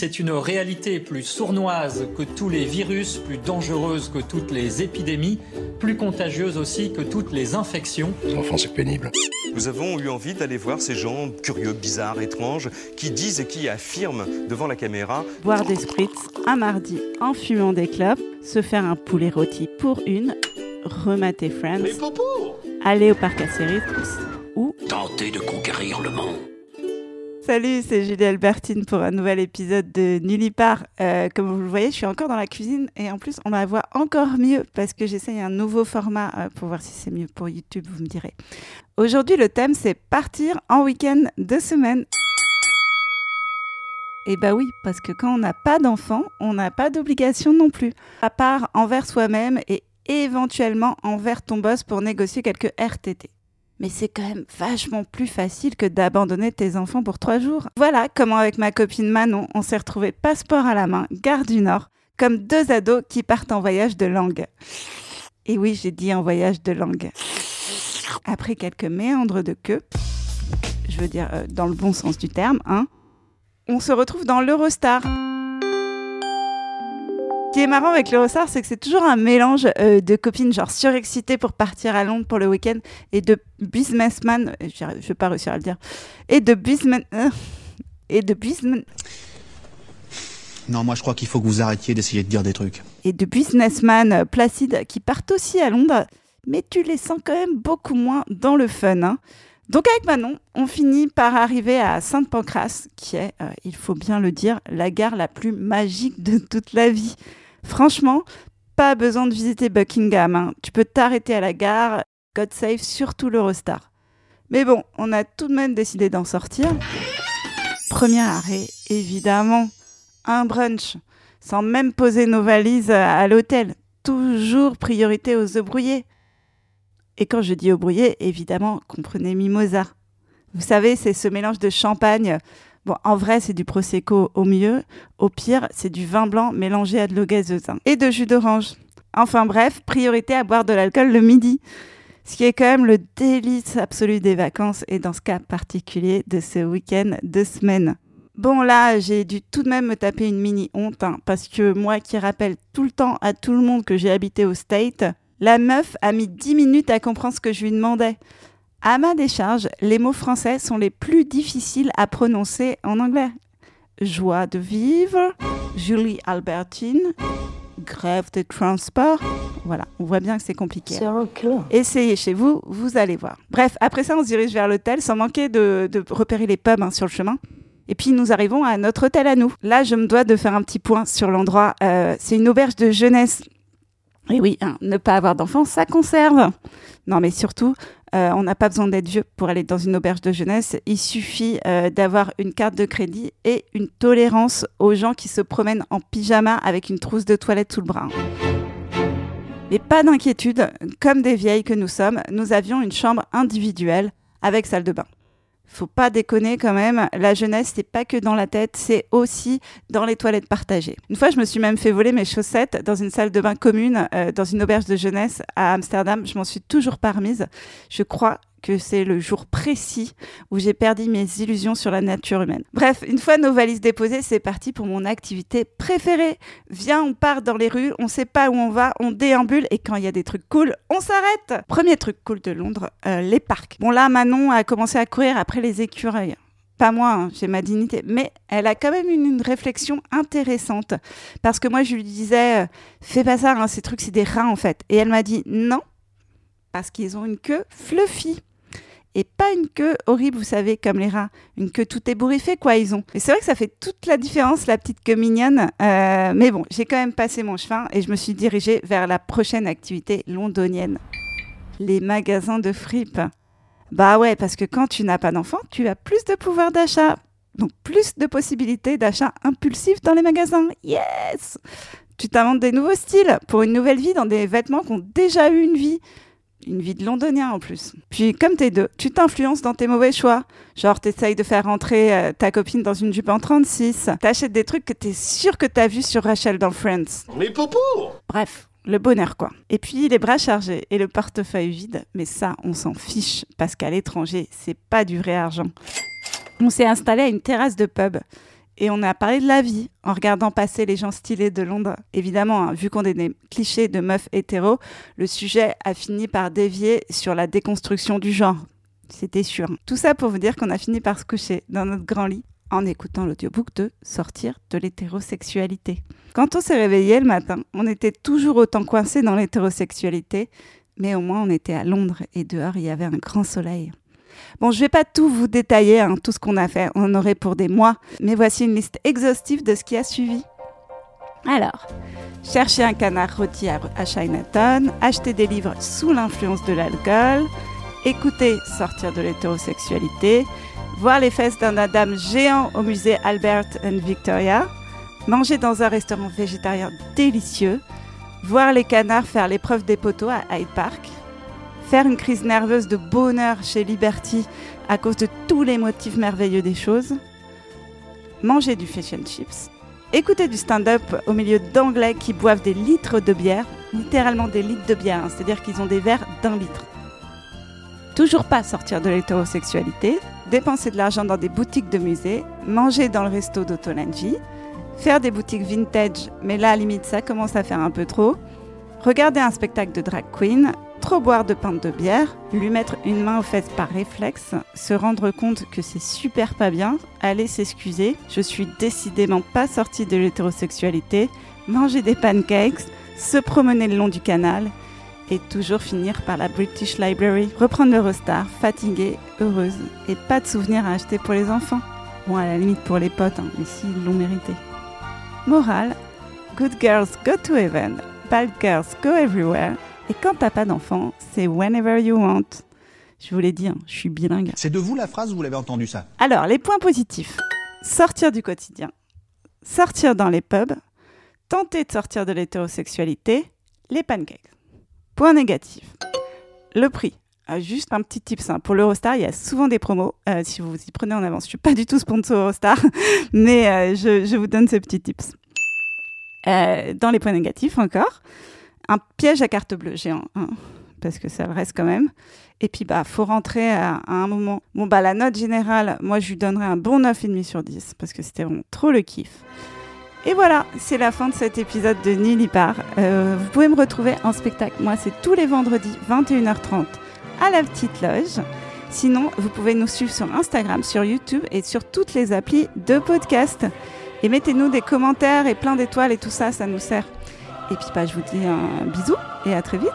C'est une réalité plus sournoise que tous les virus, plus dangereuse que toutes les épidémies, plus contagieuse aussi que toutes les infections. Enfin, c'est pénible. Nous avons eu envie d'aller voir ces gens curieux, bizarres, étranges, qui disent et qui affirment devant la caméra Boire des spritz un mardi en fumant des clopes, se faire un poulet rôti pour une, remater Friends, aller au parc à séries ou Tenter de conquérir le monde. Salut, c'est Julie Albertine pour un nouvel épisode de Nullipar. Euh, comme vous le voyez, je suis encore dans la cuisine et en plus, on la voit encore mieux parce que j'essaye un nouveau format euh, pour voir si c'est mieux pour YouTube, vous me direz. Aujourd'hui, le thème, c'est partir en week-end de semaine. Et bah oui, parce que quand on n'a pas d'enfant, on n'a pas d'obligation non plus. À part envers soi-même et éventuellement envers ton boss pour négocier quelques RTT. Mais c'est quand même vachement plus facile que d'abandonner tes enfants pour trois jours. Voilà comment avec ma copine Manon, on s'est retrouvés passeport à la main, gare du Nord, comme deux ados qui partent en voyage de langue. Et oui, j'ai dit en voyage de langue. Après quelques méandres de queue, je veux dire euh, dans le bon sens du terme, hein, on se retrouve dans l'Eurostar. Est marrant avec l'Eurostar, c'est que c'est toujours un mélange euh, de copines genre surexcitées pour partir à Londres pour le week-end et de businessman, euh, je vais pas réussir à le dire, et de businessman, euh, et de businessman, Non, moi je crois qu'il faut que vous arrêtiez d'essayer de dire des trucs. et de businessman placides qui partent aussi à Londres, mais tu les sens quand même beaucoup moins dans le fun. hein. Donc avec Manon, on finit par arriver à Sainte-Pancrace, qui est, euh, il faut bien le dire, la gare la plus magique de toute la vie. Franchement, pas besoin de visiter Buckingham. hein. Tu peux t'arrêter à la gare, God save surtout l'Eurostar. Mais bon, on a tout de même décidé d'en sortir. Premier arrêt, évidemment, un brunch, sans même poser nos valises à l'hôtel. Toujours priorité aux œufs brouillés. Et quand je dis œufs brouillés, évidemment, comprenez mimosa. Vous savez, c'est ce mélange de champagne. Bon, en vrai, c'est du prosecco au mieux. Au pire, c'est du vin blanc mélangé à de l'eau gazeuse. hein. Et de jus d'orange. Enfin bref, priorité à boire de l'alcool le midi. Ce qui est quand même le délice absolu des vacances et dans ce cas particulier de ce week-end de semaine. Bon là, j'ai dû tout de même me taper une mini honte hein, parce que moi qui rappelle tout le temps à tout le monde que j'ai habité au State, la meuf a mis 10 minutes à comprendre ce que je lui demandais. À ma décharge, les mots français sont les plus difficiles à prononcer en anglais. Joie de vivre, Julie Albertine, grève de transport. Voilà, on voit bien que c'est compliqué. Essayez chez vous, vous allez voir. Bref, après ça, on se dirige vers l'hôtel sans manquer de, de repérer les pubs hein, sur le chemin. Et puis nous arrivons à notre hôtel à nous. Là, je me dois de faire un petit point sur l'endroit. Euh, c'est une auberge de jeunesse. Et oui, hein, ne pas avoir d'enfants, ça conserve. Non, mais surtout, euh, on n'a pas besoin d'être vieux pour aller dans une auberge de jeunesse. Il suffit euh, d'avoir une carte de crédit et une tolérance aux gens qui se promènent en pyjama avec une trousse de toilette sous le bras. Mais pas d'inquiétude, comme des vieilles que nous sommes, nous avions une chambre individuelle avec salle de bain. Faut pas déconner quand même, la jeunesse c'est pas que dans la tête, c'est aussi dans les toilettes partagées. Une fois, je me suis même fait voler mes chaussettes dans une salle de bain commune euh, dans une auberge de jeunesse à Amsterdam. Je m'en suis toujours pas remise. Je crois que c'est le jour précis où j'ai perdu mes illusions sur la nature humaine. Bref, une fois nos valises déposées, c'est parti pour mon activité préférée. Viens, on part dans les rues, on sait pas où on va, on déambule et quand il y a des trucs cool, on s'arrête. Premier truc cool de Londres, euh, les parcs. Bon là, Manon a commencé à courir après les écureuils. Pas moi, hein, j'ai ma dignité, mais elle a quand même une, une réflexion intéressante. Parce que moi, je lui disais, euh, fais pas ça, hein, ces trucs, c'est des rats en fait. Et elle m'a dit, non, parce qu'ils ont une queue fluffy et pas une queue horrible, vous savez, comme les rats. Une queue tout ébouriffée, quoi, ils ont. Et c'est vrai que ça fait toute la différence, la petite queue mignonne. Euh, mais bon, j'ai quand même passé mon chemin et je me suis dirigée vers la prochaine activité londonienne. Les magasins de fripes. Bah ouais, parce que quand tu n'as pas d'enfant, tu as plus de pouvoir d'achat. Donc plus de possibilités d'achat impulsif dans les magasins. Yes Tu t'inventes des nouveaux styles pour une nouvelle vie dans des vêtements qui ont déjà eu une vie. Une vie de londonien en plus. Puis comme t'es deux, tu t'influences dans tes mauvais choix. Genre t'essayes de faire rentrer euh, ta copine dans une jupe en 36. T'achètes des trucs que t'es sûr que t'as vu sur Rachel dans Friends. Mais popo Bref, le bonheur quoi. Et puis les bras chargés et le portefeuille vide, mais ça on s'en fiche parce qu'à l'étranger c'est pas du vrai argent. On s'est installé à une terrasse de pub Et on a parlé de la vie en regardant passer les gens stylés de Londres. Évidemment, hein, vu qu'on est des clichés de meufs hétéros, le sujet a fini par dévier sur la déconstruction du genre. C'était sûr. Tout ça pour vous dire qu'on a fini par se coucher dans notre grand lit en écoutant l'audiobook de Sortir de l'hétérosexualité. Quand on s'est réveillé le matin, on était toujours autant coincé dans l'hétérosexualité, mais au moins on était à Londres et dehors il y avait un grand soleil. Bon, je ne vais pas tout vous détailler, hein, tout ce qu'on a fait, on en aurait pour des mois, mais voici une liste exhaustive de ce qui a suivi. Alors, chercher un canard rôti à, Chinatown, acheter des livres sous l'influence de l'alcool, écouter Sortir de l'hétérosexualité, voir les fesses d'un Adam géant au musée Albert and Victoria, manger dans un restaurant végétarien délicieux, voir les canards faire l'épreuve des poteaux à Hyde Park, faire une crise nerveuse de bonheur chez Liberty à cause de tous les motifs merveilleux des choses, manger du fish and chips, écouter du stand-up au milieu d'anglais qui boivent des litres de bière, littéralement des litres de bière, hein, c'est-à-dire qu'ils ont des verres d'un litre. Toujours pas sortir de l'hétérosexualité, dépenser de l'argent dans des boutiques de musées, manger dans le resto d'Otolanji, faire des boutiques vintage, mais là, à la limite, ça commence à faire un peu trop, regarder un spectacle de drag queen, trop boire de pinte de bière, lui mettre une main aux fesses par réflexe, se rendre compte que c'est super pas bien, aller s'excuser, je suis décidément pas sortie de l'hétérosexualité, manger des pancakes, se promener le long du canal, et toujours finir par la British Library, reprendre l'Eurostar, fatiguée, heureuse, et pas de souvenirs à acheter pour les enfants. Bon, à la limite pour les potes, hein, mais s'ils l'ont mérité. Morale, good girls go to heaven, bad girls go everywhere, et quand t'as pas d'enfant, c'est whenever you want. Je vous l'ai dit, hein, je suis bilingue. C'est de vous la phrase ou vous l'avez entendu ça? Alors, les points positifs. Sortir du quotidien. Sortir dans les pubs. Tenter de sortir de l'hétérosexualité. Les pancakes. Point négatif. Le prix. Ah, juste un petit tip hein. Pour l'Eurostar, il y a souvent des promos. Euh, si vous y prenez en avance, je suis pas du tout sponsor Eurostar, mais euh, je, je vous donne ce petit tips. Euh, dans les points négatifs encore, un piège à carte bleue géant, hein, parce que ça le reste quand même. Et puis, bah, faut rentrer à, un moment. Bon, bah, la note générale, moi, je lui donnerais un bon 9,5 sur 10, parce que c'était vraiment trop le kiff. Et voilà, c'est la fin de cet épisode de Nili Part. Euh, vous pouvez me retrouver en spectacle. Moi, c'est tous les vendredis, 21h30, à la petite loge. Sinon, vous pouvez nous suivre sur Instagram, sur YouTube et sur toutes les applis de podcast. Et mettez-nous des commentaires et plein d'étoiles et tout ça, ça nous sert. Et puis, bah, je vous dis un bisou et à très vite.